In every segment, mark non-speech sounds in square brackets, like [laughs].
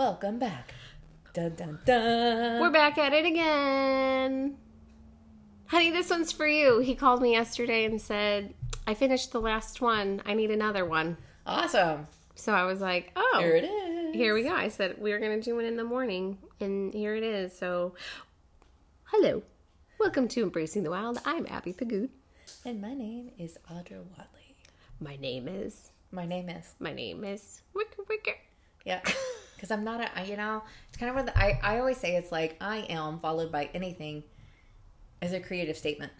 Welcome back. Dun dun dun. We're back at it again. Honey, this one's for you. He called me yesterday and said, I finished the last one. I need another one. awesome. So I was like, oh, Here it is. here we go. I said we are going to do it in the morning, and here it is. So, hello. Welcome to Embracing the Wild. I'm Abby Pagood. And my name is Audra Watley. My name is, My name is. my name is, Wicker Wicker. Yeah. [laughs] Because I'm not a you know, it's kind of the, I, I always say it's like I am followed by anything as a creative statement.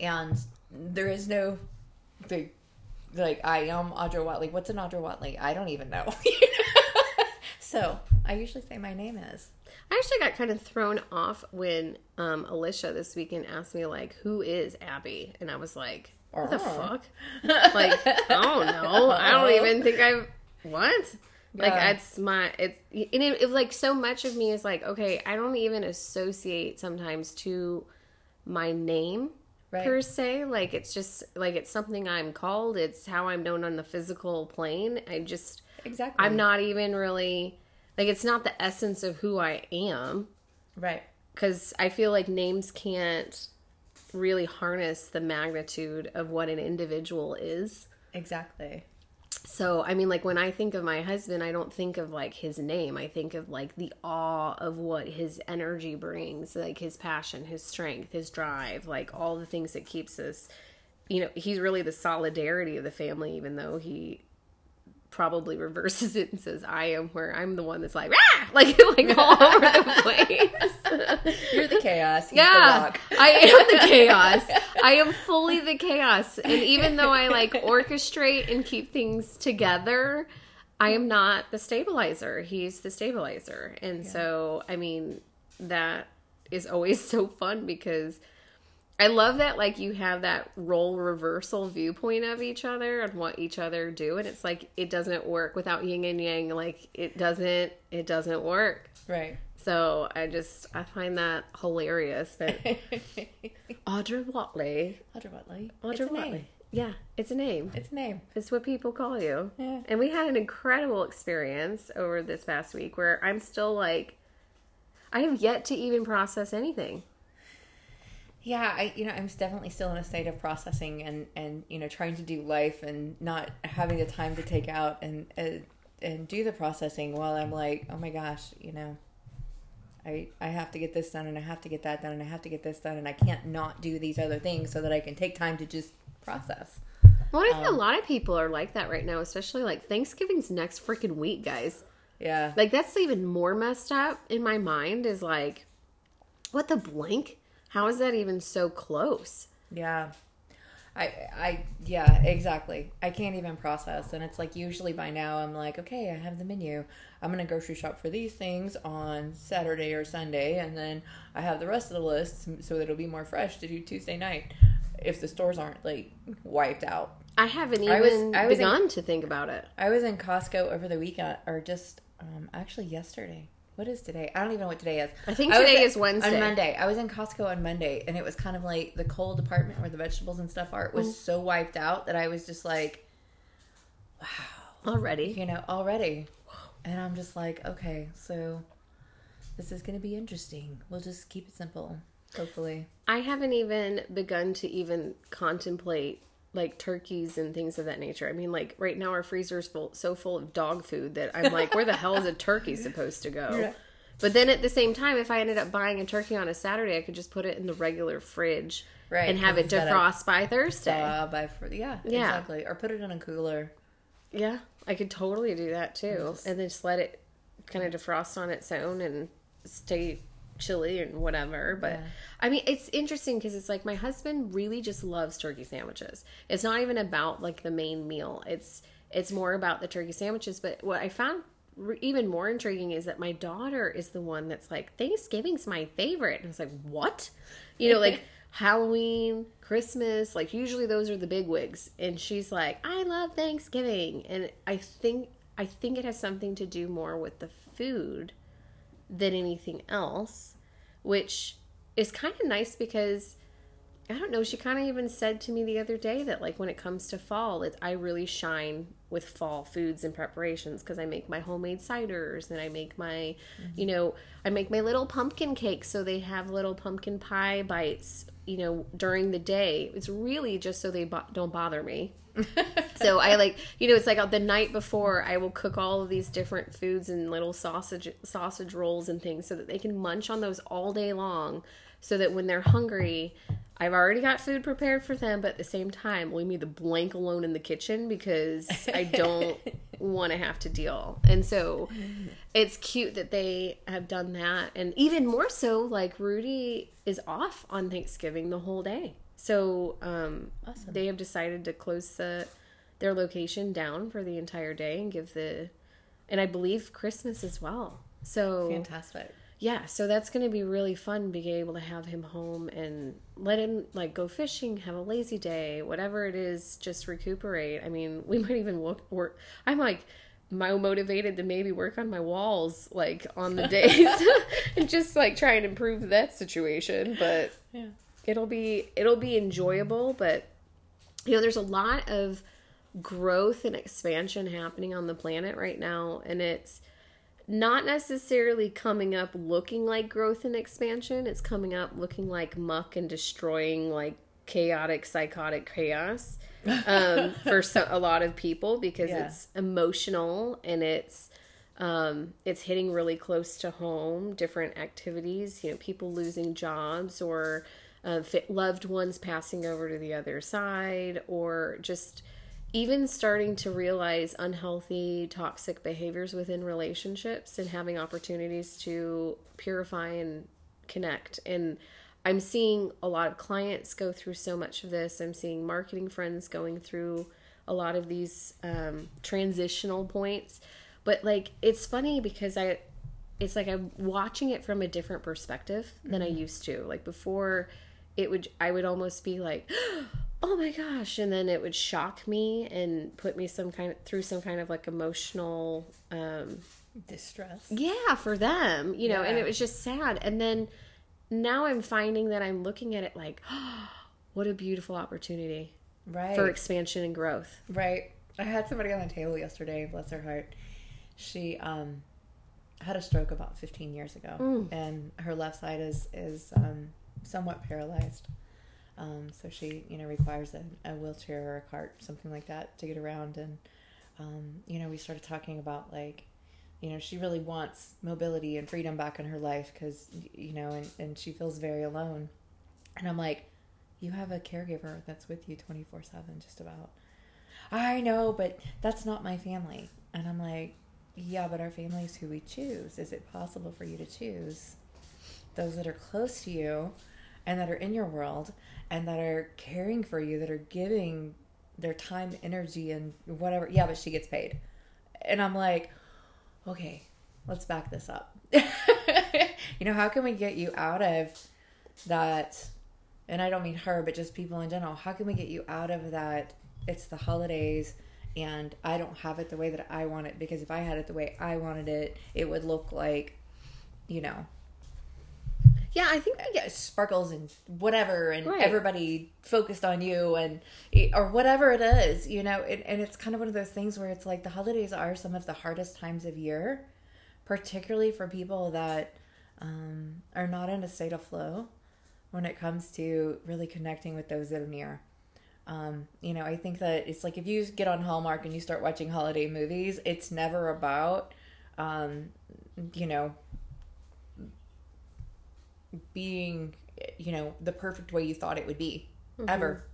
And there is no, big, like, I am Audra Watley. What's an Audra Watley? I don't even know. [laughs] so I usually say my name is. I actually got kind of thrown off when um, Alicia this weekend asked me, like, who is Abby? And I was like, what the Oh. fuck? Like, oh no, I don't even think I've, what? Like, it's my, it's, and it, it, like, so much of me is like, okay, I don't even associate sometimes to my name Right. per se. Like, it's just, like, it's something I'm called. It's how I'm known on the physical plane. I just, Exactly. I'm not even really, like, it's not the essence of who I am Right. because I feel like names can't really harness the magnitude of what an individual is. Exactly. So, I mean, like when I think of my husband, I don't think of like his name. I think of like the awe of what his energy brings, like his passion, his strength, his drive, like all the things that keeps us. You know, he's really the solidarity of the family, even though he probably reverses it and says, "I am," where I'm the one that's like, "Ah!" [laughs] like like all over the [laughs] place. You're the chaos. He's the Yeah, rock. I am the chaos. [laughs] I am fully the chaos. And even though I like orchestrate and keep things together, I am not the stabilizer. He's the stabilizer. And so, I mean, that is always so fun because I love that like you have that role reversal viewpoint of each other and what each other do and it's like it doesn't work without yin and yang like it doesn't it doesn't work. Right. So I just I find that hilarious that [laughs] Audra Watley. Audra Watley. Audra Watley. name. Yeah, it's a name. It's a name. It's what people call you. Yeah. And we had an incredible experience over this past week where I'm still like I have yet to even process anything. Yeah, I you know I'm definitely still in a state of processing and and you know trying to do life and not having the time to take out and and, and do the processing while I'm like oh my gosh you know I I have to get this done and I have to get that done and I have to get this done and I can't not do these other things so that I can take time to just process. Well, I Um, think a lot of people are like that right now, especially like Thanksgiving's next freaking week, guys. Yeah. Like that's even more messed up in my mind is like what the blank? How is that even so close? Yeah. I I yeah, exactly. I can't even process and it's like usually by now I'm like, okay, I have the menu. I'm going to grocery shop for these things on Saturday or Sunday and then I have the rest of the list so that it'll be more fresh to do Tuesday night if the stores aren't like wiped out. I haven't even I was- I was in- begun to think about it. I was in Costco over the weekend or just um actually yesterday. What is today? I don't even know what today is. I think was today is Wednesday. On Monday. I was in Costco on Monday and it was kind of like the cold department where the vegetables and stuff are. It Mm. was so wiped out that I was just like, wow, already. you know, already. And I'm just like, okay, so this is going to be interesting. We'll just keep it simple, hopefully. I haven't even begun to even contemplate like turkeys and things of that nature. I mean, like right now our freezer's full, so full of dog food that I'm like, where the hell is a turkey [laughs] supposed to go? Yeah. But then at the same time, if I ended up buying a turkey on a Saturday, I could just put it in the regular fridge Right, and have it defrost by Thursday. Uh, by for yeah, Yeah. exactly. Or put it in a cooler. Yeah, I could totally do that too, and then just let it kind of defrost on its own and stay chilly and whatever. But Yeah. I mean, it's interesting because it's like my husband really just loves turkey sandwiches. It's not even about like the main meal. It's it's more about the turkey sandwiches. But what I found even more intriguing is that my daughter is the one that's like Thanksgiving's my favorite, and I was like, what? You know, like. [laughs] Halloween, Christmas, like usually those are the big wigs. And she's like, I love Thanksgiving. And I think I think it has something to do more with the food than anything else, which is kind of nice because I don't know. She kind of even said to me the other day that like when it comes to fall, it, I really shine with fall foods and preparations because I make my homemade ciders and I make my, mm-hmm. you know, I make my little pumpkin cakes so they have little pumpkin pie bites, you know, during the day. It's really just so they bo- don't bother me. [laughs] so I like, you know, it's like uh, the night before I will cook all of these different foods and little sausage sausage rolls and things so that they can munch on those all day long so that when they're hungry, I've already got food prepared for them, but at the same time, leave me the blank alone in the kitchen because I don't [laughs] want to have to deal. And so it's cute that they have done that. And even more so, like Rudy is off on Thanksgiving the whole day. So um, awesome. they have decided to close the their location down for the entire day and give the and I believe Christmas as well. So fantastic yeah, so that's going to be really fun being able to have him home and let him like go fishing, have a lazy day, whatever it is, just recuperate. I mean, we [laughs] might even work. work I'm like motivated to maybe work on my walls like on the days [laughs] [laughs] and just like try and improve that situation, but yeah. It'll be it'll be enjoyable, but you know, there's a lot of growth and expansion happening on the planet right now and it's not necessarily coming up looking like growth and expansion. It's coming up looking like muck and destroying like chaotic, psychotic chaos um, [laughs] for so, a lot of people because yeah. it's emotional and it's um, it's hitting really close to home. Different activities, you know, people losing jobs or uh, loved ones passing over to the other side, or just even starting to realize unhealthy, toxic behaviors within relationships and having opportunities to purify and connect. And I'm seeing a lot of clients go through so much of this. I'm seeing marketing friends going through a lot of these um, transitional points. But like, it's funny because I, it's like I'm watching it from a different perspective than mm-hmm. I used to. Like before, it would I would almost be like, [gasps] oh my gosh. And then it would shock me and put me some kind of through some kind of like emotional um distress. yeah for them you know yeah. and it was just sad. And then now i'm finding that i'm looking at it like oh, [gasps] what a beautiful opportunity right. for expansion and growth. Right. I had somebody on the table yesterday bless her heart. She um had a stroke about 15 years ago mm. and her left side is is um somewhat paralyzed um, so she, you know, requires a, a, wheelchair or a cart, something like that, to get around. And um, you know, we started talking about like, you know, she really wants mobility and freedom back in her life because, you know, and, and she feels very alone. And I'm like, you have a caregiver that's with you 24 7, just about. I know, but that's not my family. And I'm like, yeah, but our family is who we choose. Is it possible for you to choose those that are close to you and that are in your world and that are caring for you, that are giving their time, energy, and whatever. Yeah, but she gets paid. And I'm like, okay, let's back this up. [laughs] you know, how can we get you out of that? And I don't mean her, but just people in general. How can we get you out of that? It's the holidays and I don't have it the way that I want it because if I had it the way I wanted it, it would look like, you know, yeah, I think we get sparkles and whatever, and right. everybody focused on you, and or whatever it is, you know. And, and it's kind of one of those things where it's like the holidays are some of the hardest times of year, particularly for people that um, are not in a state of flow when it comes to really connecting with those that are near. Um, you know, I think that it's like if you get on Hallmark and you start watching holiday movies, it's never about, um, you know, being, you know, the perfect way you thought it would be mm-hmm. ever.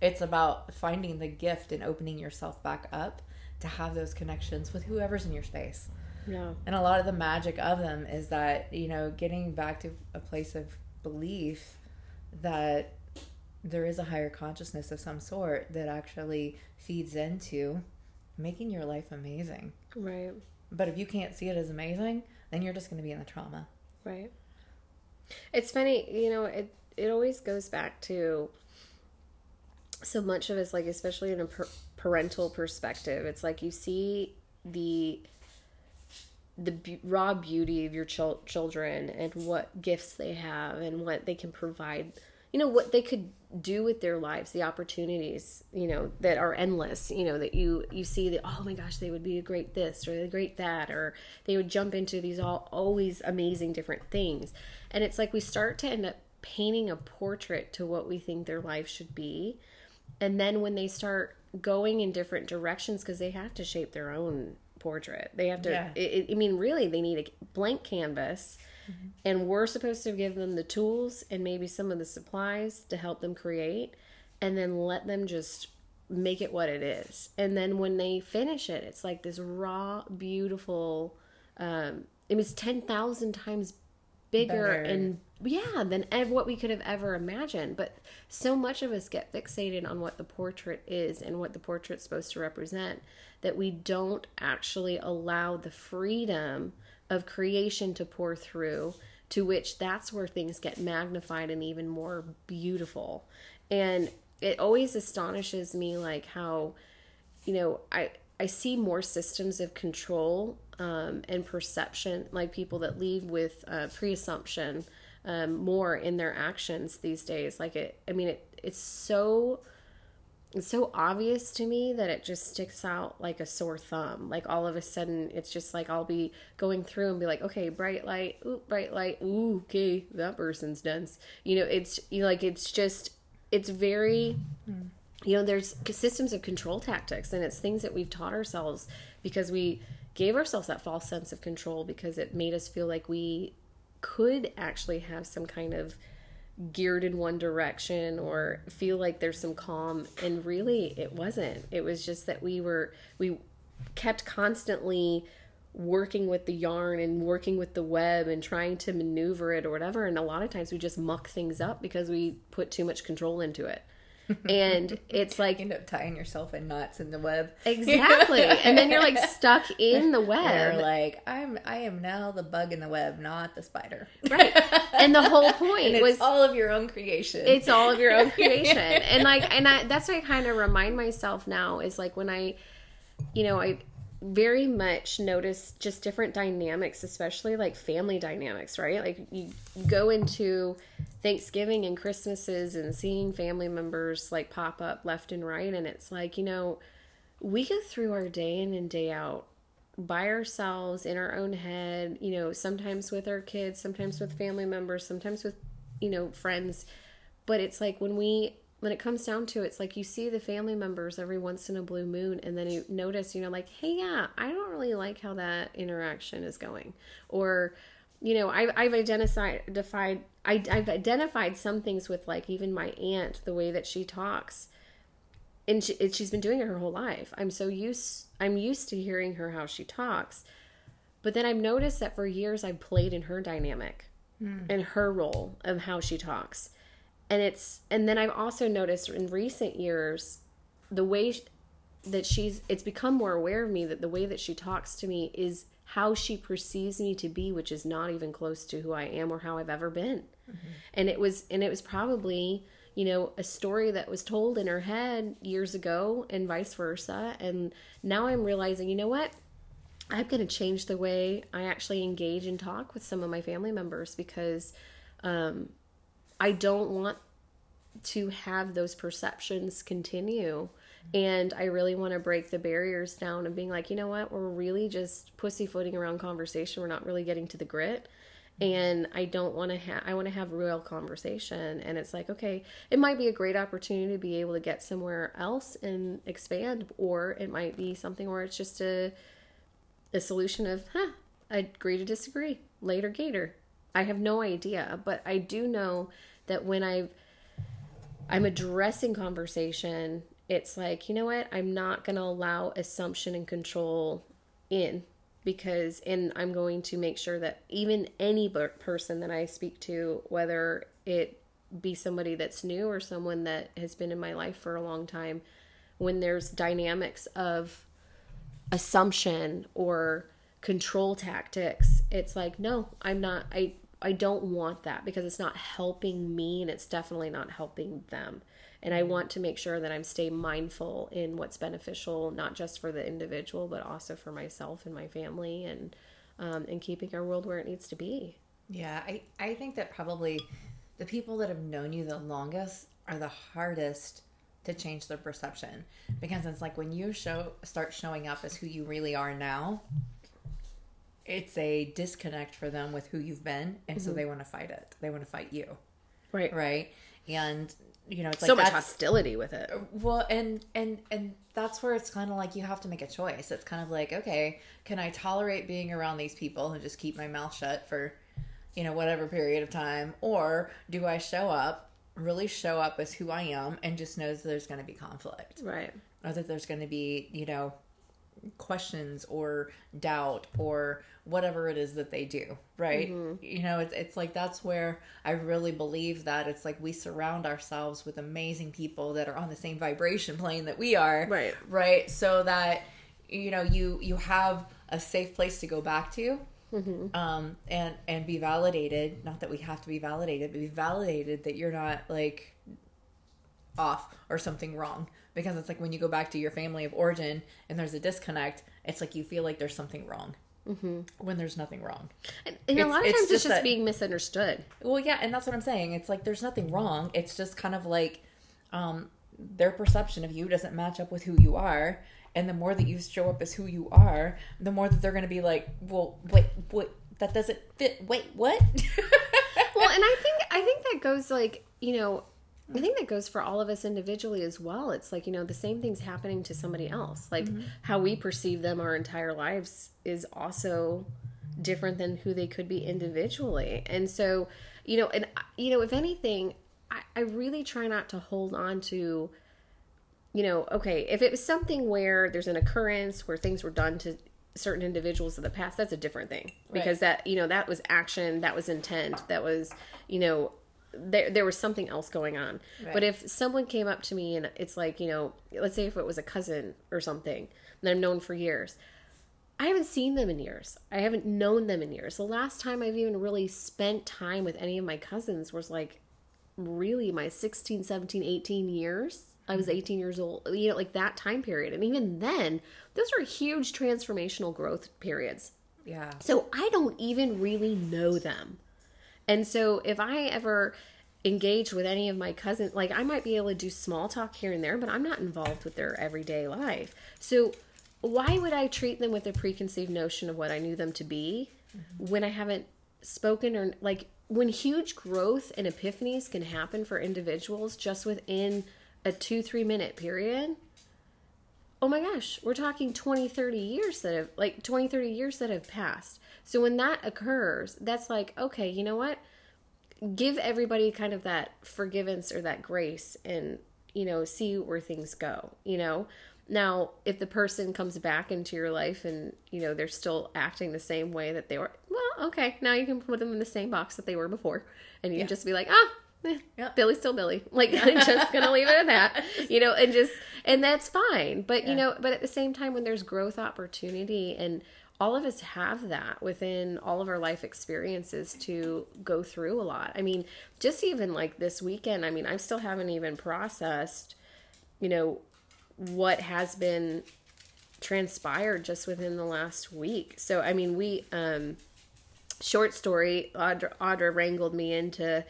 It's about finding the gift and opening yourself back up to have those connections with whoever's in your space. Yeah. And a lot of the magic of them is that, you know, getting back to a place of belief that there is a higher consciousness of some sort that actually feeds into making your life amazing. Right. But if you can't see it as amazing, then you're just going to be in the trauma. Right. It's funny, you know, it it always goes back to so much of it's like especially in a per- parental perspective, it's like you see the the b- raw beauty of your ch- children and what gifts they have and what they can provide you know what they could do with their lives the opportunities you know that are endless you know that you you see that oh my gosh they would be a great this or a great that or they would jump into these all always amazing different things and it's like we start to end up painting a portrait to what we think their life should be. And then when they start going in different directions because they have to shape their own portrait. They have to Yeah. it, i mean really they need a blank canvas. And we're supposed to give them the tools and maybe some of the supplies to help them create and then let them just make it what it is. And then when they finish it it's like this raw beautiful um it was 10,000 times bigger Better. and yeah than ev- what we could have ever imagined but so much of us get fixated on what the portrait is and what the portrait's supposed to represent that we don't actually allow the freedom of creation to pour through to which that's where things get magnified and even more beautiful and it always astonishes me like how you know i i see more systems of control um, and perception like people that leave with uh, pre-assumption um, more in their actions these days like it i mean it it's so it's so obvious to me that it just sticks out like a sore thumb. Like all of a sudden, it's just like I'll be going through and be like, okay, bright light, ooh, bright light, ooh, okay, that person's dense. You know, it's you know, like it's just it's very you know there's systems of control tactics and it's things that we've taught ourselves because we gave ourselves that false sense of control because it made us feel like we could actually have some kind of geared in one direction or feel like there's some calm and really it wasn't. It was just that we were we kept constantly working with the yarn and working with the web and trying to maneuver it or whatever and a lot of times we just muck things up because we put too much control into it and it's like You end up tying yourself in knots in the web. exactly and then you're like [laughs] stuck in the web You're like, I'm I am now the bug in the web, not the spider. right and the whole [laughs] point was all of your own creation. it's all of your own [laughs] creation and like and I, that's what i kind of remind myself now is like when i you know i very much notice just different dynamics especially like family dynamics right like you go into thanksgiving and christmases and seeing family members like pop up left and right and it's like you know we go through our day in and day out by ourselves in our own head, you know, sometimes with our kids, sometimes with family members, sometimes with, you know, friends. But it's like when we, when it comes down to it, it's like you see the family members every once in a blue moon and then you notice, you know, like, hey, yeah, I don't really like how that interaction is going. Or, you know, I've, I've identified, defied, I, I've identified some things with like even my aunt, the way that she talks and she, she's been doing it her whole life. I'm so used I'm used to hearing her how she talks. But then I've noticed that for years I've played in her dynamic hmm. and her role of how she talks. And it's and then I've also noticed in recent years the way that she's it's become more aware of me that the way that she talks to me is how she perceives me to be which is not even close to who I am or how I've ever been. And it was and it was probably, you know, a story that was told in her head years ago and vice versa and now I'm realizing, you know what? I'm going to change the way I actually engage and talk with some of my family members because um, I don't want to have those perceptions continue. And I really want to break the barriers down and being like, you know what, we're really just pussyfooting around conversation. We're not really getting to the grit. And I don't want to have, I want to have real conversation. And it's like, okay, it might be a great opportunity to be able to get somewhere else and expand, or it might be something where it's just a, a solution of, huh, I agree to disagree. Later, gator. I have no idea, but I do know that when I've I'm addressing conversation, it's like, you know what? I'm not going to allow assumption and control in because, and I'm going to make sure that even any person that I speak to, whether it be somebody that's new or someone that has been in my life for a long time, when there's dynamics of assumption or control tactics it's like no i'm not i i don't want that because it's not helping me and it's definitely not helping them. And i want to make sure that i'm stay mindful in what's beneficial not just for the individual but also for myself and my family and um, and keeping our world where it needs to be. Yeah, I, I think that probably the people that have known you the longest are the hardest to change their perception. Because it's like when you show start showing up as who you really are now it's a disconnect for them with who you've been and so mm-hmm. they want to fight it. They want to fight you. Right. right? And you know it's like so much hostility with it. well and and and that's where it's kind of like you have to make a choice. It's kind of like okay can i tolerate being around these people and just keep my mouth shut for you know whatever period of time? Or do i show up really show up as who i am and just knows that there's going to be conflict? Right. or that there's going to be you know questions or doubt or whatever it is that they do right? You know it's, it's like that's where i really believe that it's like we surround ourselves with amazing people that are on the same vibration plane that we are Right. right? So that you know you you have a safe place to go back to um and and be validated. Not that we have to be validated but be validated that you're not like off or something wrong because it's like when you go back to your family of origin and there's a disconnect it's like you feel like there's something wrong. Mm-hmm. when there's nothing wrong. And, and a lot of it's times it's just just that- being misunderstood. well yeah and that's what i'm saying. It's like there's nothing wrong. It's just kind of like um their perception of you doesn't match up with who you are. And the more that you show up as who you are the more that they're going to be like well wait wait that doesn't fit wait what? [laughs] Well and i think i think that goes like you know i think that goes for all of us individually as well. It's like you know the same thing's happening to somebody else. Like mm-hmm. how we perceive them our entire lives is also different than who they could be individually. And so you know and you know if anything i, I really try not to hold on to you know, okay, if it was something where there's an occurrence where things were done to certain individuals in the past, that's a different thing. Because that, you know, that was action, that was intent, that was, you know, there there was something else going on. Right. But if someone came up to me and it's like, you know, let's say if it was a cousin or something that I've known for years, I haven't seen them in years. I haven't known them in years. The last time I've even really spent time with any of my cousins was like really my 16, 17, 18 years. I was 18 years old, you know, like that time period. And even then, those are huge transformational growth periods. yeah So I don't even really know them. And so if I ever engage with any of my cousins, like I might be able to do small talk here and there, but I'm not involved with their everyday life. So why would I treat them with a preconceived notion of what I knew them to be mm-hmm. when I haven't spoken or like when huge growth and epiphanies can happen for individuals just within a two, three minute period? oh my gosh, we're talking 20, 30 years that have, like 20, 30 years that have passed. So when that occurs, that's like, okay, you know what? Give everybody kind of that forgiveness or that grace and, you know, see where things go, you know? Now, if the person comes back into your life and, you know, they're still acting the same way that they were, well, okay, now you can put them in the same box that they were before. And you can just be like, ah, eh, Yep. Billy's still Billy. [laughs] Like, I'm [laughs] just going to leave it at that, you know, and just, and that's fine. But, you know, but at the same time, when there's growth opportunity and all of us have that within all of our life experiences to go through a lot. I mean, just even like this weekend, I mean, I still haven't even processed, you know, what has been transpired just within the last week. So, I mean, we, um, short story, Audra, Audra wrangled me into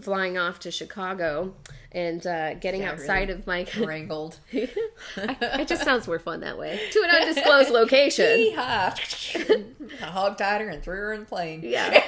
flying off to Chicago and uh, getting Yeah, outside really. of my. [laughs] wrangled [laughs] it just [laughs] sounds more fun that way. To an undisclosed location. Yeehaw. hog tied her and threw her in the plane Yeah.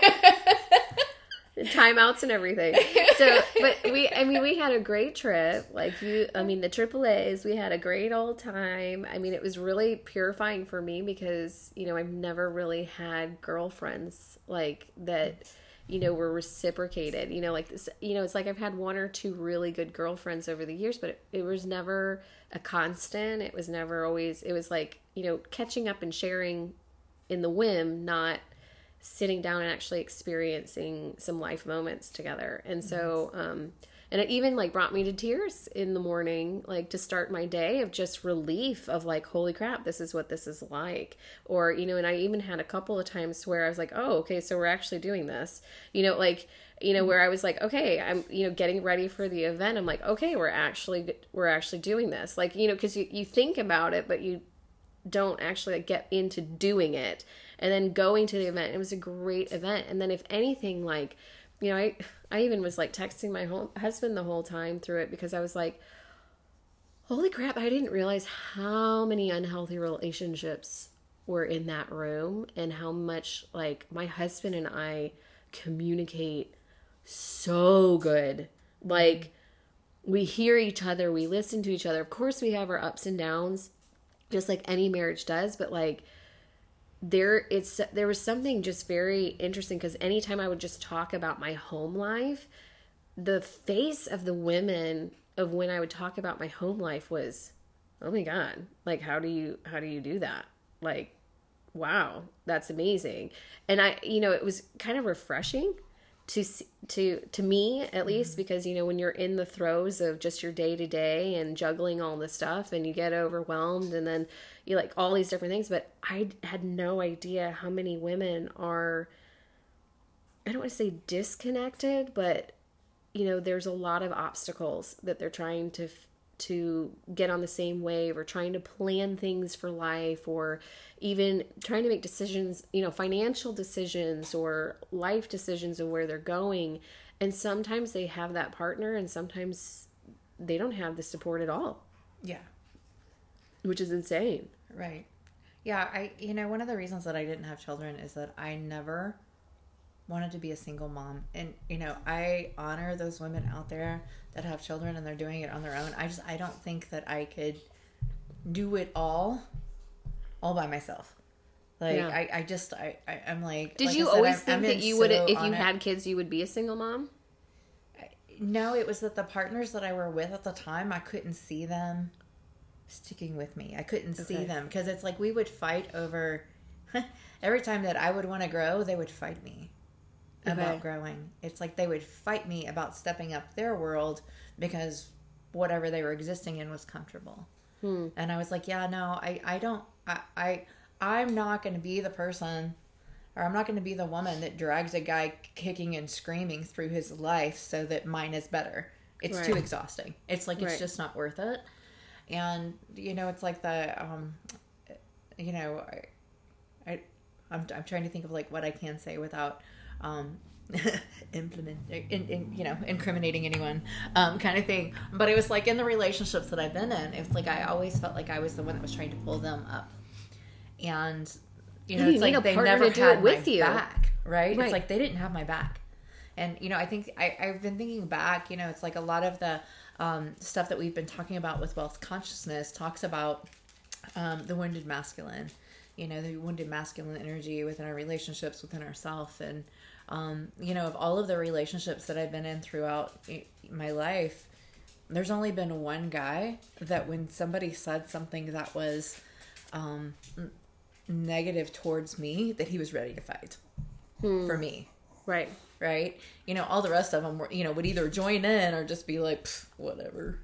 Timeouts and everything. So, but we, I mean, we had a great trip. Like you, I mean, the AAA's, we had a great old time. I mean, it was really purifying for me because, you know, I've never really had girlfriends like that, you know, were reciprocated. You know, like this, you know, it's like I've had one or two really good girlfriends over the years, but it, it was never a constant. It was never always, it was like, you know, catching up and sharing in the whim, not sitting down and actually experiencing some life moments together. And so, um, and it even like brought me to tears in the morning, like to start my day of just relief of like, holy crap, this is what this is like. Or, you know, and I even had a couple of times where I was like, oh, okay, so we're actually doing this, you know, like, you know, where I was like, okay, I'm, you know, getting ready for the event. I'm like, okay, we're actually, we're actually doing this. Like, you know, cause you, you think about it, but you don't actually like, get into doing it and then going to the event it was a great event and then if anything like you know, I I even was like texting my whole, husband the whole time through it because I was like, holy crap, I didn't realize how many unhealthy relationships were in that room and how much like my husband and I communicate so good. Like we hear each other, we listen to each other. Of course, we have our ups and downs, just like any marriage does, but like there it's there was something just very interesting because anytime I would just talk about my home life, the face of the women of when I would talk about my home life was, oh my god, like how do you how do you do that? Like, wow, that's amazing. And I, you know, it was kind of refreshing to to to me at least mm-hmm. because you know when you're in the throes of just your day to day and juggling all this stuff and you get overwhelmed and then you like all these different things but I had no idea how many women are I don't want to say disconnected but you know there's a lot of obstacles that they're trying to to get on the same wave or trying to plan things for life or even trying to make decisions, you know, financial decisions or life decisions of where they're going. And sometimes they have that partner and sometimes they don't have the support at all. Yeah. Which is insane. Right. Yeah, I you know, one of the reasons that I didn't have children is that I never wanted to be a single mom. And you know, I honor those women out there that have children and they're doing it on their own. I just I don't think that I could do it all all by myself. Like yeah. I, I just I, I am like. Did like you said, always I'm, think I'm that you so would, if you had kids, you would be a single mom? No, it was that the partners that I were with at the time, I couldn't see them sticking with me. I couldn't okay. see them because it's like we would fight over [laughs] every time that I would want to grow, they would fight me okay. about growing. It's like they would fight me about stepping up their world because whatever they were existing in was comfortable. Hmm. And I was like, yeah, no, I, I don't, I, I I'm not going to be the person or I'm not going to be the woman that drags a guy kicking and screaming through his life so that mine is better. It's right. too exhausting. It's like it's right. just not worth it. And you know, it's like the um you know, I, I I'm I'm trying to think of like what I can say without um [laughs] implement in, in, you know incriminating anyone um, kind of thing but it was like in the relationships that i've been in it's like i always felt like i was the one that was trying to pull them up and you know you it's like they never had with my you. back right? right it's like they didn't have my back and you know i think I, i've been thinking back you know it's like a lot of the um, stuff that we've been talking about with wealth consciousness talks about um, the wounded masculine you know the wounded masculine energy within our relationships within ourself and um, you know, of all of the relationships that I've been in throughout my life, there's only been one guy that when somebody said something that was um, negative towards me, that he was ready to fight hmm. for me. Right. Right. You know, all the rest of them were, you know, would either join in or just be like, whatever.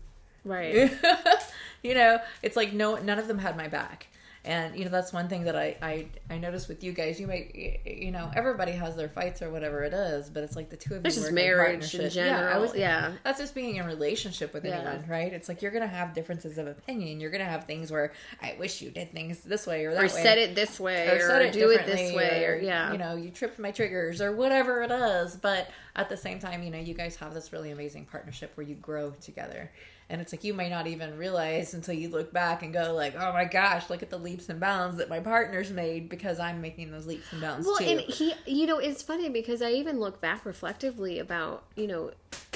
Right. [laughs] you know, it's like no, none of them had my back and you know that's one thing that I, I i noticed with you guys. You might you know everybody has their fights or whatever it is but it's like the two of you it's just marriage in general yeah, was, yeah. that's just being in relationship with yeah. anyone right? It's like you're gonna have differences of opinion. You're gonna have things where i wish you did things this way or that way. or way. said it this way or, or it do it this way or, or yeah. you know you tripped my triggers or whatever it is. But at the same time you know you guys have this really amazing partnership where you grow together and it's like you may not even realize until you look back and go like oh my gosh look at the leaps and bounds that my partner's made because i'm making those leaps and bounds well too. and he you know it's funny because i even look back reflectively about you know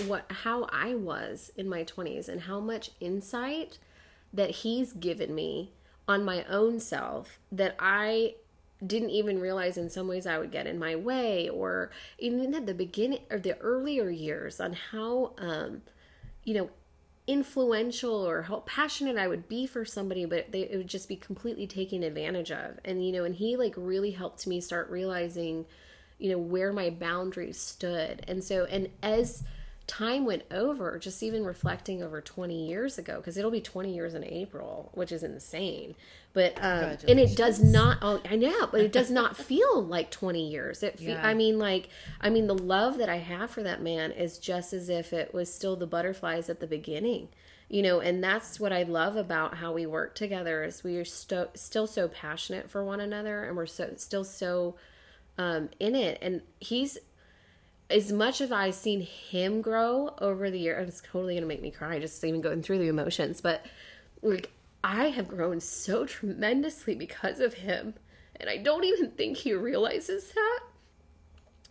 what how i was in my 20s and how much insight that he's given me on my own self that i didn't even realize in some ways I would get in my way, or even at the beginning or the earlier years on how, um, you know, influential or how passionate I would be for somebody, but they, it would just be completely taken advantage of. And, you know, and he like really helped me start realizing, you know, where my boundaries stood. And so, and as time went over, just even reflecting over 20 years ago, because it'll be 20 years in April, which is insane. But, um, and it does not, oh, I know, but it does not feel like 20 years. It, fe- yeah. I mean, like, I mean, the love that I have for that man is just as if it was still the butterflies at the beginning, you know, and that's what I love about how we work together is we are sto- still so passionate for one another and we're so, still so, um, in it. And he's, as much as I've seen him grow over the year, it's totally gonna make me cry just even going through the emotions. But like I have grown so tremendously because of him, and I don't even think he realizes that.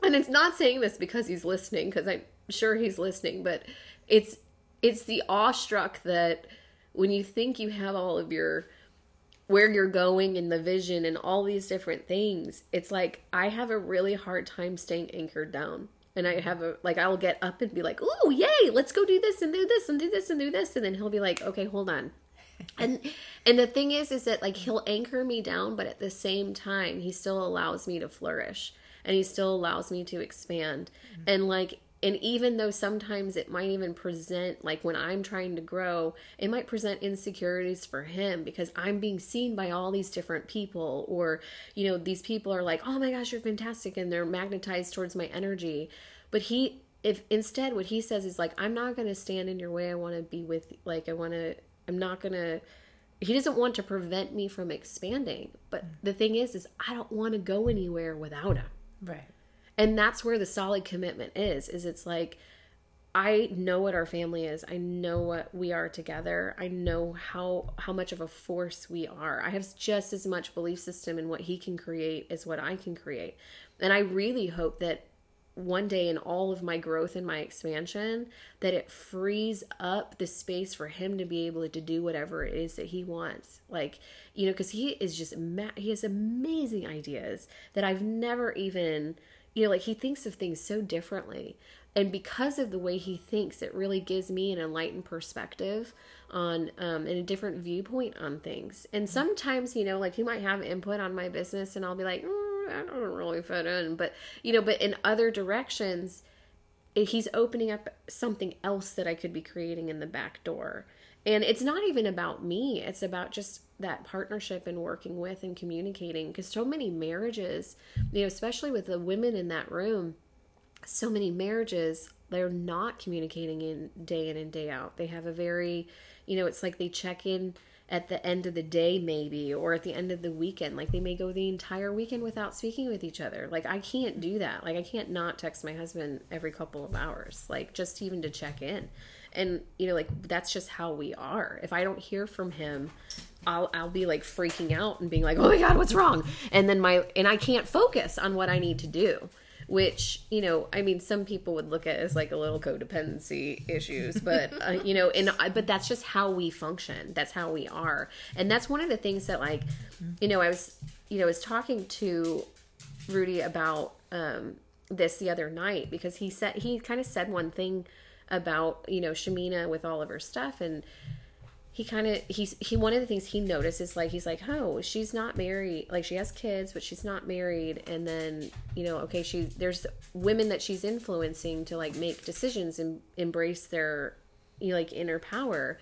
And it's not saying this because he's listening, because I'm sure he's listening, but it's it's the awestruck that when you think you have all of your where you're going and the vision and all these different things, it's like I have a really hard time staying anchored down. And I have a like I'll get up and be like, "Oh, yay, let's go do this and do this and do this and do this." And then he'll be like, "Okay, hold on." [laughs] and and the thing is is that like he'll anchor me down, but at the same time, he still allows me to flourish and he still allows me to expand. Mm-hmm. And like and even though sometimes it might even present like when i'm trying to grow it might present insecurities for him because i'm being seen by all these different people or you know these people are like oh my gosh you're fantastic and they're magnetized towards my energy. But he if instead what he says is like i'm not going to stand in your way. I want to be with like i want to i'm not going to he doesn't want to prevent me from expanding. But mm. the thing is is i don't want to go anywhere without him. Right and that's where the solid commitment is is it's like i know what our family is. I know what we are together. I know how how much of a force we are. I have just as much belief system in what he can create as what i can create. And i really hope that one day in all of my growth and my expansion that it frees up the space for him to be able to do whatever it is that he wants. Like you know because he is just ma- he has amazing ideas that i've never even you know, like he thinks of things so differently. And because of the way he thinks, it really gives me an enlightened perspective on um, and a different viewpoint on things. And sometimes, you know, like he might have input on my business, and I'll be like, mm, I don't really fit in. But you know, but in other directions, he's opening up something else that I could be creating in the back door. And it's not even about me, it's about just that partnership and working with and communicating. Because so many marriages, you know, especially with the women in that room, so many marriages, they're not communicating in day in and day out. They have a very, you know, it's like they check in at the end of the day maybe or at the end of the weekend like they may go the entire weekend without speaking with each other like i can't do that like i can't not text my husband every couple of hours like just even to check in and you know like that's just how we are if i don't hear from him I'll I'll be like freaking out and being like, "Oh my god, what's wrong?" And then my and I can't focus on what I need to do, which, you know, I mean, some people would look at as like a little codependency issues, but uh, you know, and but that's just how we function. That's how we are. And that's one of the things that like, you know, I was you know, I was talking to Rudy about um this the other night because he said he kind of said one thing about you know Shamina with all of her stuff. And he kind of he's he one of the things he noticed is like he's like oh she's not married like she has kids but she's not married. And then you know okay she there's women that she's influencing to like make decisions and embrace their you know, like inner power.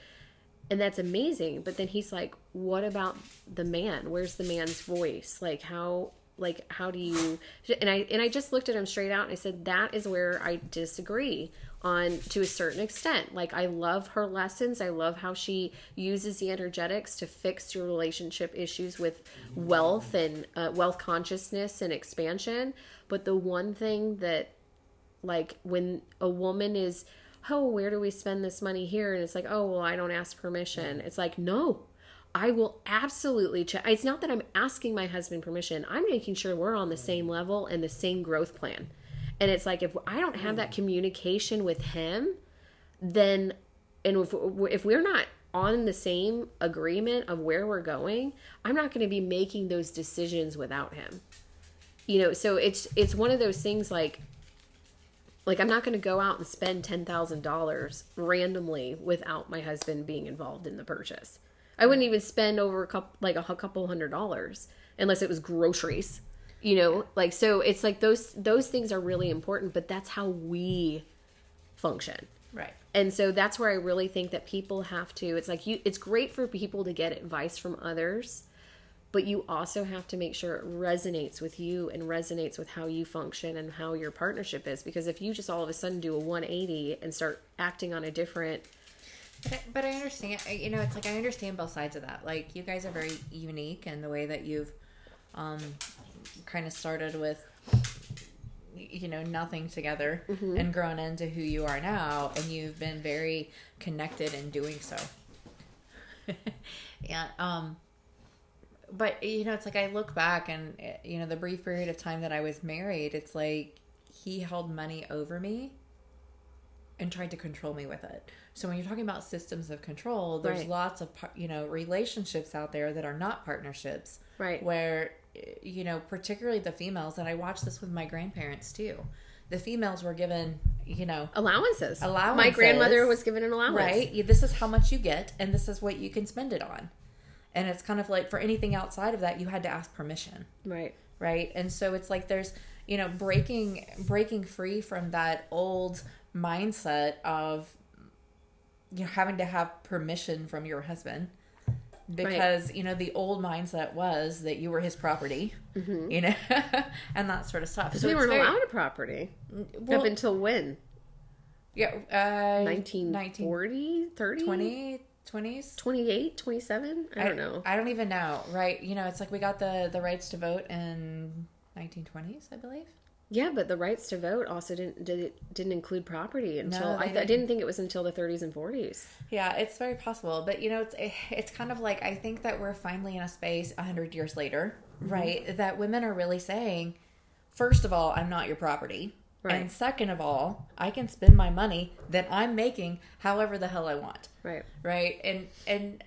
And that's amazing. But then he's like what about the man? Where's the man's voice? Like how like how do you and i and i just looked at him straight out and i said that is where i disagree on to a certain extent like i love her lessons i love how she uses the energetics to fix your relationship issues with wealth and uh, wealth consciousness and expansion but the one thing that like when a woman is oh where do we spend this money here and it's like oh well i don't ask permission it's like no I will absolutely check. It's not that I'm asking my husband permission. I'm making sure we're on the same level and the same growth plan. And it's like if I don't have that mm. communication with him, then and if if we're not on the same agreement of where we're going, I'm not going to be making those decisions without him. You know, so it's it's one of those things like like I'm not going to go out and spend $10,000 randomly without my husband being involved in the purchase. I wouldn't even spend over a couple like a couple hundred dollars unless it was groceries. You know, like so it's like those those things are really important, but that's how we function. Right. And so that's where I really think that people have to it's like you it's great for people to get advice from others, but you also have to make sure it resonates with you and resonates with how you function and how your partnership is because if you just all of a sudden do a 180 and start acting on a different but I, but I understand. You know, it's like I understand both sides of that. Like you guys are very unique in the way that you've um, kind of started with you know nothing together Mm-hmm. and grown into who you are now and you've been very connected in doing so [laughs] yeah um but you know it's like i look back and you know the brief period of time that i was married it's like he held money over me and tried to control me with it so when you're talking about systems of control there's Right. lots of you know relationships out there that are not partnerships Right. where you know particularly the females and i watched this with my grandparents too the females were given you know Allowances. Allowances. My grandmother was given an allowance. right this is how much you get and this is what you can spend it on and it's kind of like for anything outside of that you had to ask permission Right. right and so it's like there's you know breaking breaking free from that old mindset of you know having to have permission from your husband because you know the old mindset was that you were his property you know [laughs] and that sort of stuff so we weren't very- allowed a property well, up until when? yeah uh 1940, 30, 20 20s 28, 27? I don't know. I don't even know. Right? You know, it's like we got the the rights to vote in 1920s, I believe. Yeah, but the rights to vote also didn't did, didn't include property until No, I, th- didn't. didn't think it was until the 30s and 40s. Yeah, it's very possible, but you know, it's it's kind of like I think that we're finally in a space a hundred years later, Mm-hmm. right? That women are really saying, first of all, I'm not your property, Right. and second of all, I can spend my money that I'm making however the hell I want. Right. right and and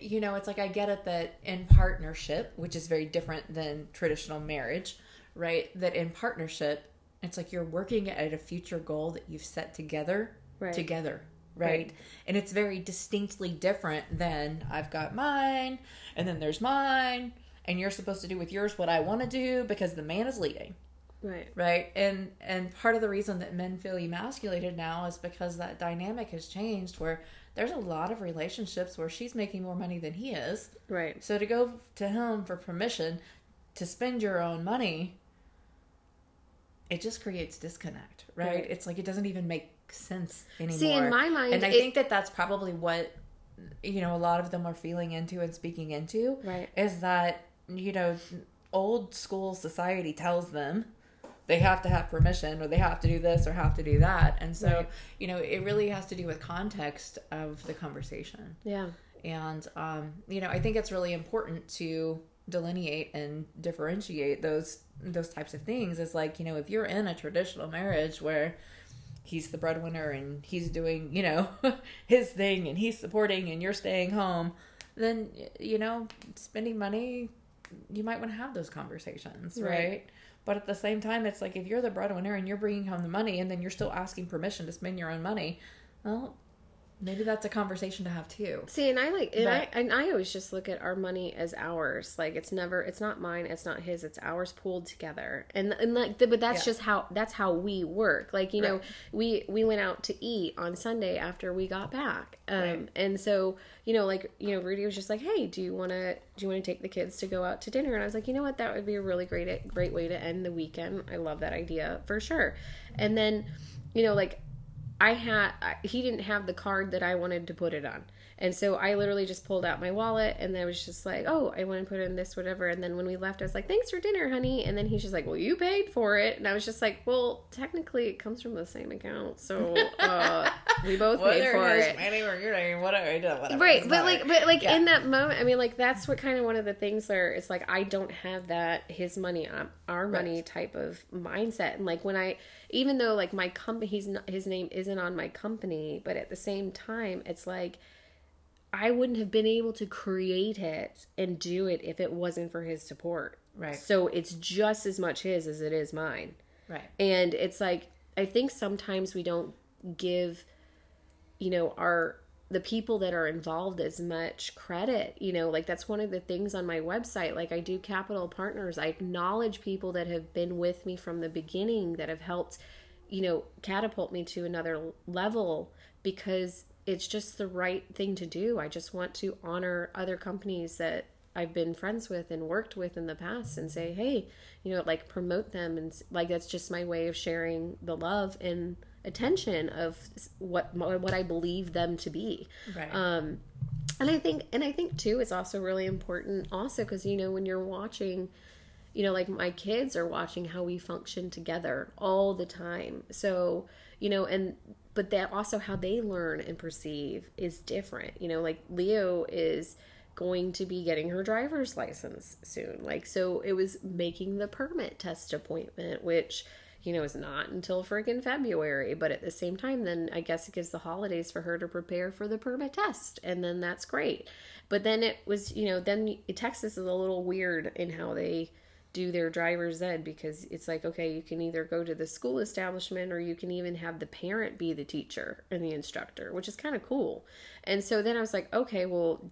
you know it's like i get it that in partnership which is very different than traditional marriage right that in partnership it's like you're working at a future goal that you've set together Right. together right? Right. and it's very distinctly different than i've got mine and then there's mine and you're supposed to do with yours what i want to do because the man is leading Right. right and and part of the reason that men feel emasculated now is because that dynamic has changed where there's a lot of relationships where she's making more money than he is Right. so to go to him for permission to spend your own money it just creates disconnect right, Right. it's like it doesn't even make sense anymore See, in my mind, and i it- think that that's probably what you know a lot of them are feeling into and speaking into Right. is that you know old school society tells them they have to have permission or they have to do this or have to do that and so Right. you know it really has to do with context of the conversation Yeah. and um, you know i think it's really important to delineate and differentiate those those types of things is like you know if you're in a traditional marriage where he's the breadwinner and he's doing you know [laughs] his thing and he's supporting and you're staying home then you know spending money you might want to have those conversations right, Right. but at the same time it's like if you're the breadwinner and you're bringing home the money and then you're still asking permission to spend your own money well maybe that's a conversation to have too See, and I like, and I and I always just look at our money as ours. Like it's never, it's not mine, it's not his, it's ours pooled together. And and like, but that's Yeah. just how that's how we work. Like you know, we we went out to eat on Sunday after we got back, um, Right. and so you know, like you know, Rudy was just like, hey, do you want to do you want to take the kids to go out to dinner? And I was like, you know what, that would be a really great great way to end the weekend. I love that idea for sure. And then, you know, like I had he didn't have the card that I wanted to put it on. And so I literally just pulled out my wallet and I was just like, "Oh, I want to put in this whatever." And then when we left, I was like, "Thanks for dinner, honey." And then he's just like, "Well, you paid for it." And I was just like, "Well, technically it comes from the same account. So, uh, we [laughs] both paid for it." money or your name, whatever, whatever. Right, but like, but like Yeah. in that moment, I mean, like that's what kind of one of the things where it's like I don't have that his money, um, our money Right. type of mindset, and like when I, even though like my company, he's not, his name isn't on my company, but at the same time, it's like I wouldn't have been able to create it and do it if it wasn't for his support. Right. So it's just as much his as it is mine. right, And it's like I think sometimes we don't give you know our the people that are involved as much credit you know like that's one of the things on my website like i do capital partners i acknowledge people that have been with me from the beginning that have helped you know catapult me to another level because it's just the right thing to do i just want to honor other companies that i've been friends with and worked with in the past and say hey you know like promote them and like that's just my way of sharing the love and attention of what what i believe them to be right. um and i think and i think too it's also really important also because you know when you're watching you know, like my kids are watching how we function together all the time. So, you know, and but that also how they learn and perceive is different. You know, like Leo is going to be getting her driver's license soon. Like so it was making the permit test appointment, which you know, is not until friggin' February. But at the same time, then I guess it gives the holidays for her to prepare for the permit test. And then that's great. But then it was, you know, then Texas is a little weird in how they do their driver's ed because it's like, okay, you can either go to the school establishment or you can even have the parent be the teacher and the instructor, which is kind of cool. And so then I was like, okay, well,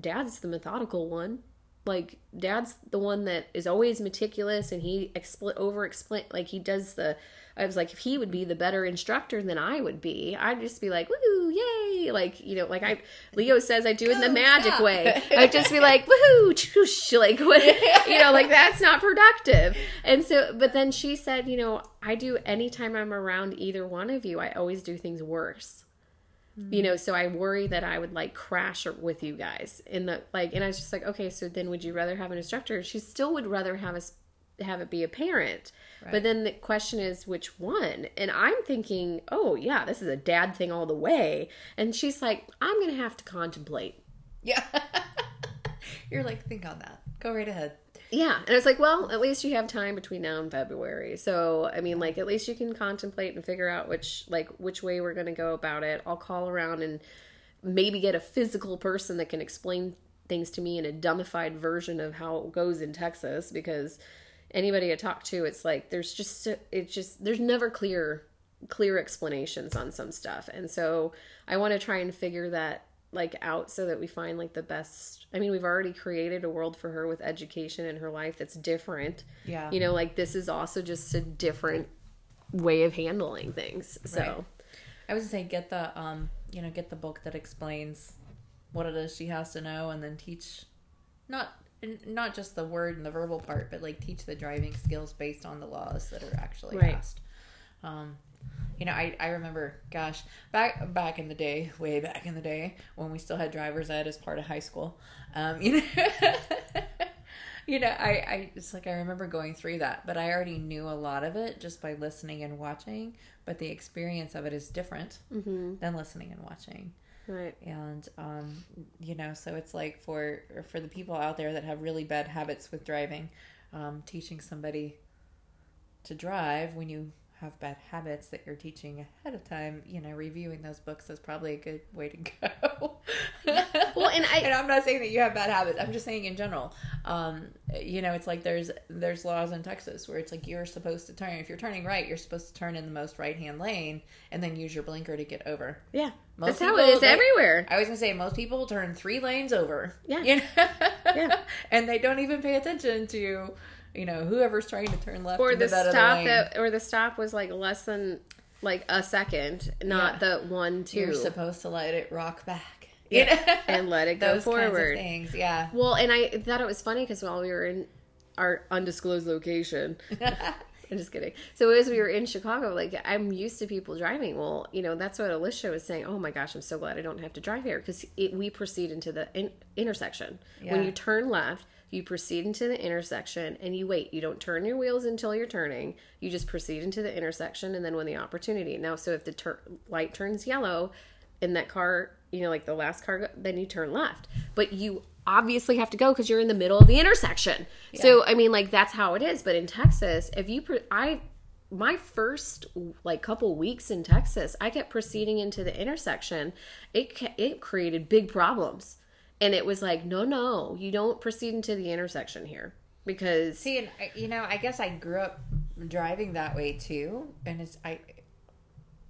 dad's the methodical one like dad's the one that is always meticulous and he expl- over explain like he does the I was like if he would be the better instructor than I would be I'd just be like woohoo yay like you know like I Leo says I do it in the magic yeah. way I'd just be like woohoo choosh, like what [laughs] you know like that's not productive and so but then she said you know I do anytime I'm around either one of you I always do things worse Mm-hmm. You know, so I worry that I would like crash with you guys in the like, and I was just like, okay, so then would you rather have an instructor? She still would rather have us have it be a parent. Right. But then the question is which one? And I'm thinking, oh yeah, this is a dad thing all the way. And she's like, I'm gonna have to contemplate. Yeah. [laughs] You're like, think on that. Go right ahead. Yeah. And I was like, well, at least you have time between now and February. So, I mean, like, at least you can contemplate and figure out which, like, which way we're going to go about it. I'll call around and maybe get a physical person that can explain things to me in a dumbified version of how it goes in Texas because anybody I talk to, it's like, there's just, it's just, there's never clear, clear explanations on some stuff. And so I want to try and figure that like out so that we find like the best i mean we've already created a world for her with education in her life that's different yeah you know like this is also just a different way of handling things so right. i was say get the um you know get the book that explains what it is she has to know and then teach not not just the word and the verbal part but like teach the driving skills based on the laws that are actually right. asked um you know, I, I remember, gosh, back back in the day, way back in the day, when we still had driver's ed as part of high school. Um, you know, [laughs] you know, I, I it's like I remember going through that, but I already knew a lot of it just by listening and watching. But the experience of it is different mm-hmm. than listening and watching. Right. And um, you know, so it's like for for the people out there that have really bad habits with driving, um, teaching somebody to drive when you have bad habits that you're teaching ahead of time, you know, reviewing those books is probably a good way to go. [laughs] well, and I and I'm not saying that you have bad habits. I'm just saying in general. Um, you know, it's like there's there's laws in Texas where it's like you're supposed to turn if you're turning right, you're supposed to turn in the most right hand lane and then use your blinker to get over. Yeah, most that's how it is they, everywhere. I was gonna say most people turn three lanes over. Yeah, you know? yeah, [laughs] and they don't even pay attention to you know, whoever's trying to turn left or the stop that or the stop was like less than like a second, not yeah. the one two. You're supposed to let it rock back. Yeah, [laughs] and let it go Those forward. things, yeah. Well, and I thought it was funny because while we were in our undisclosed location, [laughs] I'm just kidding. So as we were in Chicago, like I'm used to people driving. Well, you know that's what Alicia was saying. Oh my gosh, I'm so glad I don't have to drive here because we proceed into the in- intersection. Yeah. When you turn left, you proceed into the intersection and you wait. You don't turn your wheels until you're turning. You just proceed into the intersection and then when the opportunity. Now, so if the tur- light turns yellow in that car, you know, like the last car, then you turn left. But you obviously have to go because you're in the middle of the intersection. Yeah. So, I mean, like that's how it is. But in Texas, if you, pre- I, my first like couple weeks in Texas, I kept proceeding into the intersection. It it created big problems and it was like, no, no, you don't proceed into the intersection here because see, and you know, I guess I grew up driving that way too, and it's I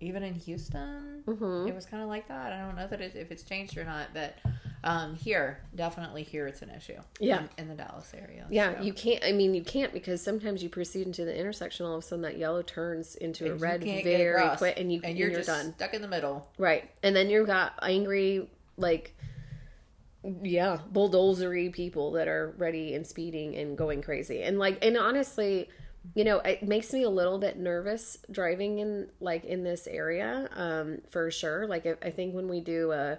even in Houston, mm-hmm. it was kind of like that. I don't know that it, if it's changed or not, but um, here, definitely here, it's an issue. Yeah, in, in the Dallas area. Yeah, so. you can't. I mean, you can't because sometimes you proceed into the intersection, all of a sudden that yellow turns into and a red very quick, and you and you're, and you're just done stuck in the middle. Right, and then you've got angry like yeah bulldozery people that are ready and speeding and going crazy. And like and honestly you know it makes me a little bit nervous driving in like in this area um for sure. Like i think when we do a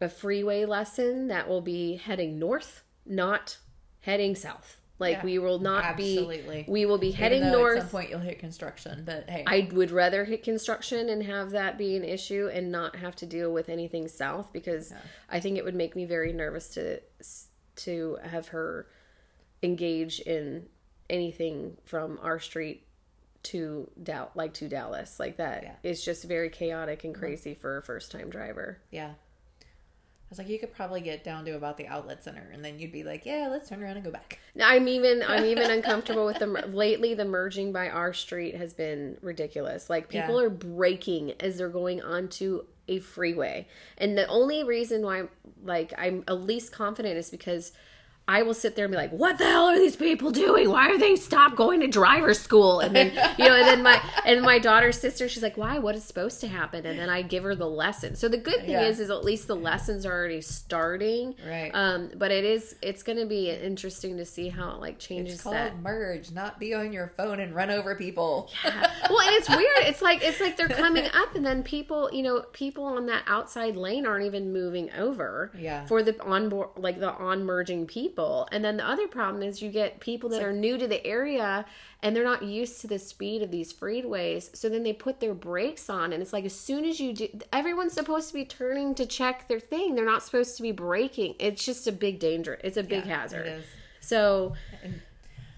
a freeway lesson that will be heading north not heading south Like Yeah. we will not Absolutely. be. We will be heading north. At some point, you'll hit construction, but hey, I would rather hit construction and have that be an issue and not have to deal with anything south because I think it would make me very nervous to to have her engage in anything from our street to Dal- like to Dallas like that. Yeah. It's just very chaotic and crazy for a first time driver. yeah. I was like, you could probably get down to about the outlet center, and then you'd be like, yeah, let's turn around and go back. I'm even I'm even [laughs] uncomfortable with the lately. The merging by our street has been ridiculous. Like people Yeah. are breaking as they're going onto a freeway, and the only reason why like I'm at least confident is because. I will sit there and be like, "What the hell are these people doing? Why are they stop going to driver's school?" And then you know, and then my and my daughter's sister, she's like, "Why? What is supposed to happen?" And then I give her the lesson. So the good thing Yeah. is, is at least the lessons are already starting. Right. Um, but it is it's going to be interesting to see how it like changes It's called that. merge, not be on your phone and run over people. well, and it's weird. It's like it's like they're coming up, and then people, you know, people on that outside lane aren't even moving over. Yeah. For the on board, like the on merging people, and then the other problem is you get people that are new to the area and they're not used to the speed of these freeways. So then they put their brakes on, and it's like as soon as you do, everyone's supposed to be turning to check their thing. They're not supposed to be braking. It's just a big danger. It's a big Yeah, hazard. So.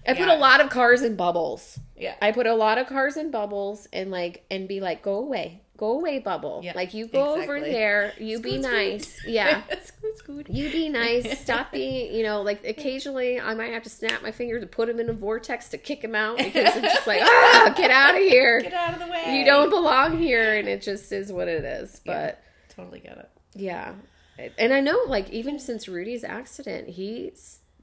I put Yeah. a lot of cars in bubbles. Yeah. I put a lot of cars in bubbles and like and be like, go away, go away, bubble. Yeah, like you go over exactly. there, you be Scoot, scoot. nice, [laughs] yeah. scoot, scoot. You be nice. [laughs] Stop being, you know, like occasionally I might have to snap my finger to put him in a vortex to kick him out because it's just like, [laughs] ah, get out of here. Get out of the way. You don't belong here, and it just is what it is. But totally get it. yeah. And I know, like, even since Rudy's accident, he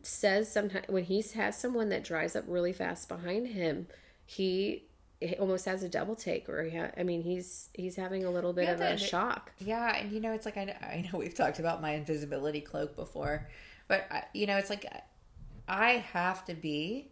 says sometimes when he has someone that drives up really fast behind him, he almost has a double take, or he ha- I mean, he's he's having a little bit Yeah, of a shock. Yeah, and you know, it's like I know, I know we've talked about my invisibility cloak before, but I, you know, it's like I have to be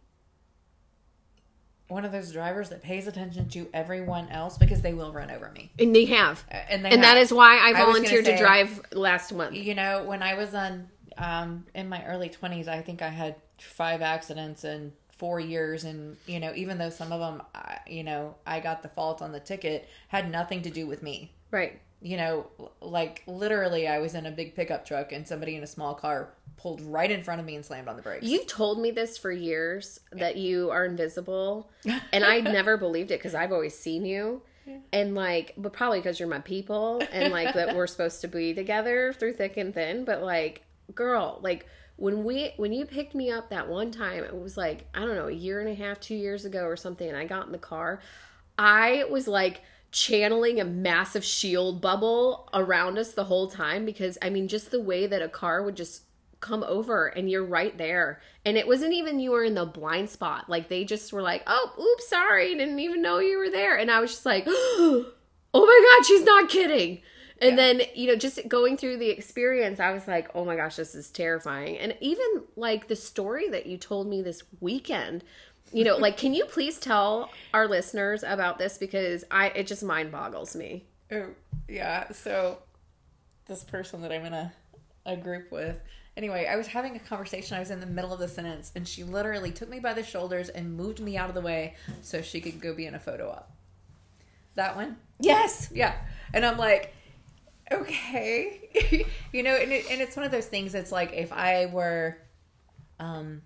one of those drivers that pays attention to everyone else because they will run over me. And they have, And they and that have. is why I I was gonna volunteered to drive last month. you know, when I was on um, in my early twenties, I think I had five accidents in four years, and you know, even though some of them, you know, I got the fault on the ticket, had nothing to do with me. Right. You know, like literally, I was in a big pickup truck, and somebody in a small car pulled right in front of me and slammed on the brakes. You've told me this for years that you are invisible, [laughs] and I never believed it because I've always seen you. And like, but probably because you're my people and like that we're supposed to be together through thick and thin. But like, girl, like when we when you picked me up that one time, it was like I don't know a year and a half, two years ago or something, and I got in the car, I was like channeling a massive shield bubble around us the whole time because I mean, just the way that a car would just come over and you're right there. And it wasn't even you were in the blind spot. Like they just were like, oh, oops, sorry, didn't even know you were there. And I was just like, [gasps] oh my God, she's not kidding. And then, you know, just going through the experience, I was like, oh my gosh, this is terrifying. And even like the story that you told me this weekend, you know, like, can you [laughs] please tell our listeners about this? Because I, it just mind boggles me. Oh, yeah. So this person that I'm in a, a group with. Anyway, I was having a conversation. I was in the middle of the sentence, and she literally took me by the shoulders and moved me out of the way so she could go be in a photo op. That one? Yes. Yeah. And I'm like, okay. [laughs] you know, and, it, and it's one of those things that's like if I were um,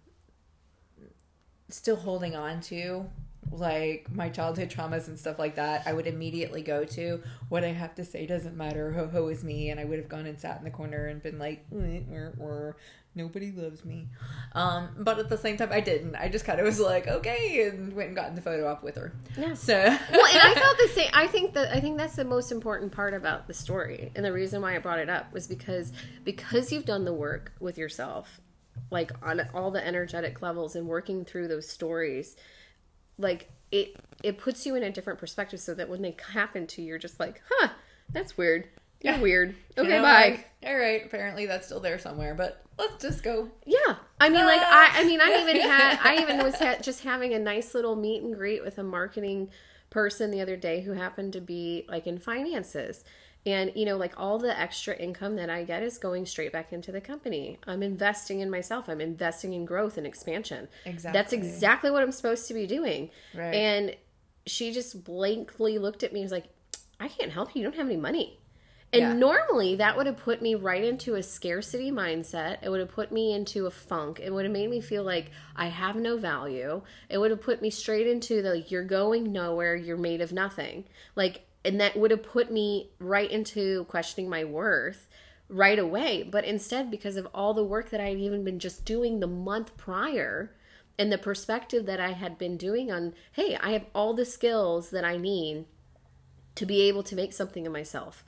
still holding on to like my childhood traumas and stuff like that, I would immediately go to what I have to say doesn't matter. Ho ho is me, and I would have gone and sat in the corner and been like, "Eh, eh, eh, nobody loves me. Um, but at the same time, I didn't. I just kind of was like, okay, and went and got in the photo op with her. Yeah. So [laughs] well, and I felt the same. I think that I think that's the most important part about the story, and the reason why I brought it up was because because you've done the work with yourself, like on all the energetic levels, and working through those stories, like it it puts you in a different perspective, so that when they happen to you, you're just like, huh, that's weird. You're Yeah. weird. Okay, You know, bye. like, all right. Apparently, that's still there somewhere, but let's just go. Yeah, I mean, like I, I mean, I ah. even had, [laughs] I even was ha- just having a nice little meet and greet with a marketing person the other day who happened to be like in finances, And, you know, like all the extra income that I get is going straight back into the company. I'm investing in myself. I'm investing in growth and expansion. Exactly. That's exactly what I'm supposed to be doing. Right. And she just blankly looked at me and was like, I can't help you. You don't have any money. And Yeah. normally that would have put me right into a scarcity mindset. It would have put me into a funk. It would have made me feel like I have no value. It would have put me straight into the like, you're going nowhere, you're made of nothing. Like, and that would have put me right into questioning my worth right away. But instead, because of all the work that I had even been just doing the month prior, and the perspective that I had been doing on, hey, I have all the skills that I need to be able to make something of myself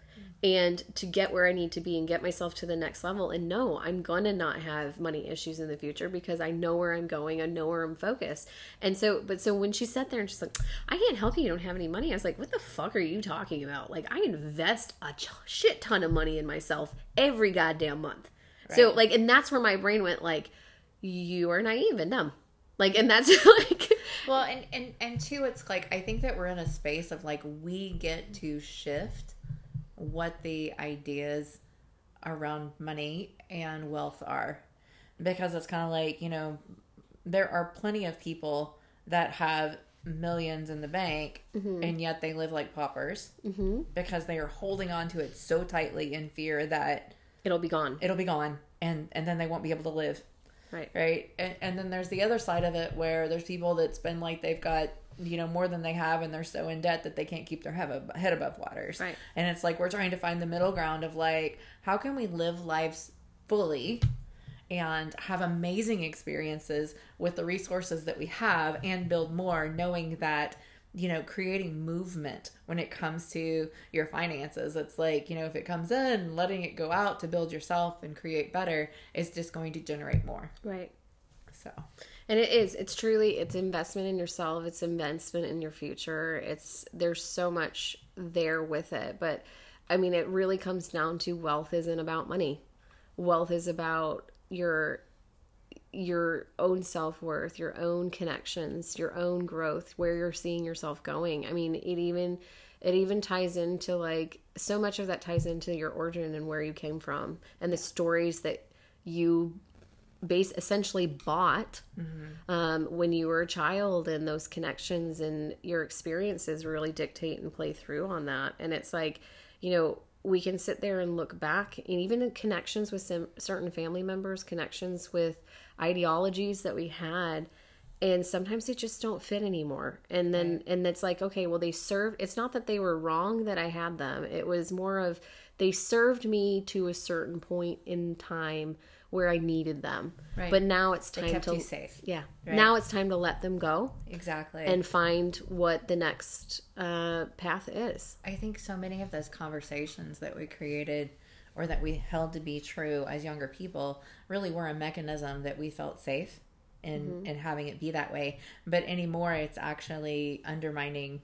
and to get where I need to be and get myself to the next level. And no, I'm gonna not have money issues in the future because I know where I'm going, I know where I'm focused. And so, but so when she sat there and she's like, I can't help you, you don't have any money, I was like, what the fuck are you talking about? Like, I invest a ch- shit ton of money in myself every goddamn month. So, like, and that's where my brain went, like, you are naive and dumb. Like, and that's [laughs] like, Well, and, and and two, it's like I think that we're in a space of like we get to shift what the ideas around money and wealth are, because it's kind of like you know there are plenty of people that have millions in the bank mm-hmm. and yet they live like paupers mm-hmm. because they are holding on to it so tightly in fear that it'll be gone. it'll be gone and and then they won't be able to live. Right. right? And, and then there's the other side of it where there's people that spend like they've got you know more than they have and they're so in debt that they can't keep their head above, head above waters Right. and it's like we're trying to find the middle ground of like how can we live lives fully and have amazing experiences with the resources that we have and build more knowing that you know creating movement when it comes to your finances it's like you know if it comes in letting it go out to build yourself and create better is just going to generate more Right. so And it is. It's truly it's investment in yourself, it's investment in your future. It's there's so much there with it, but I mean it really comes down to wealth isn't about money. Wealth is about your your own self-worth, your own connections, your own growth, where you're seeing yourself going. I mean, it even it even ties into like so much of that ties into your origin and where you came from and the stories that you base essentially bought um, when you were a child and those connections and your experiences really dictate and play through on that. And it's like you know we can sit there and look back and even in connections with some certain family members connections with ideologies that we had and sometimes they just don't fit anymore. And then and it's like okay well they served it's not that they were wrong that i had them. It was more of they served me to a certain point in time where i needed them Right. but now it's time kept to safe. yeah Right. now it's time to let them go exactly and find what the next uh, path is I think so many of those conversations that we created or that we held to be true as younger people really were a mechanism that we felt safe in in having it be that way. But anymore it's actually undermining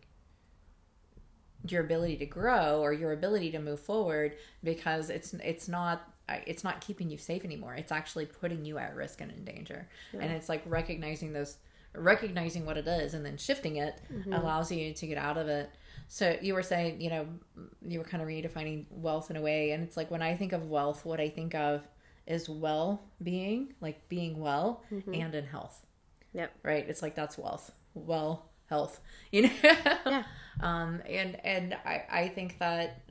your ability to grow or your ability to move forward because it's it's not it's not keeping you safe anymore. It's actually putting you at risk and in danger. And it's like recognizing those recognizing what it is and then shifting it allows you to get out of it. So you were saying, you know, you were kind of redefining wealth in a way and it's like when I think of wealth, what I think of is well-being, like being well and in health. yep Right? It's like that's wealth. Well, health. [laughs] You know? yeah um and and i i think that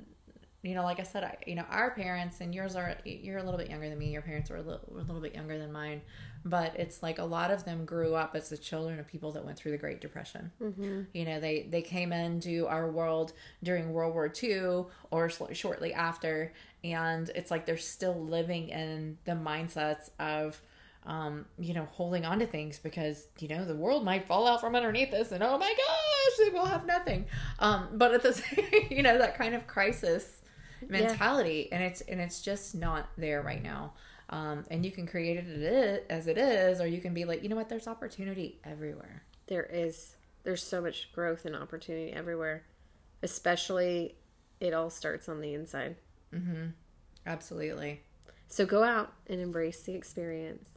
you know like i said I, you know our parents and yours are you're a little bit younger than me your parents were a little, were a little bit younger than mine but it's like a lot of them grew up as the children of people that went through the great depression mm-hmm. you know they they came into our world during world war ii or sl- shortly after and it's like they're still living in the mindsets of um, you know, holding on to things because, you know, the world might fall out from underneath us and oh my gosh, they will have nothing. Um, but at the [laughs] same, you know, that kind of crisis mentality and it's, and it's just not there right now. Um, and you can create it as it is, or you can be like, you know what, there's opportunity everywhere. there is there's so much growth and opportunity everywhere especially it all starts on the inside mm-hmm. Absolutely. so go out and embrace the experience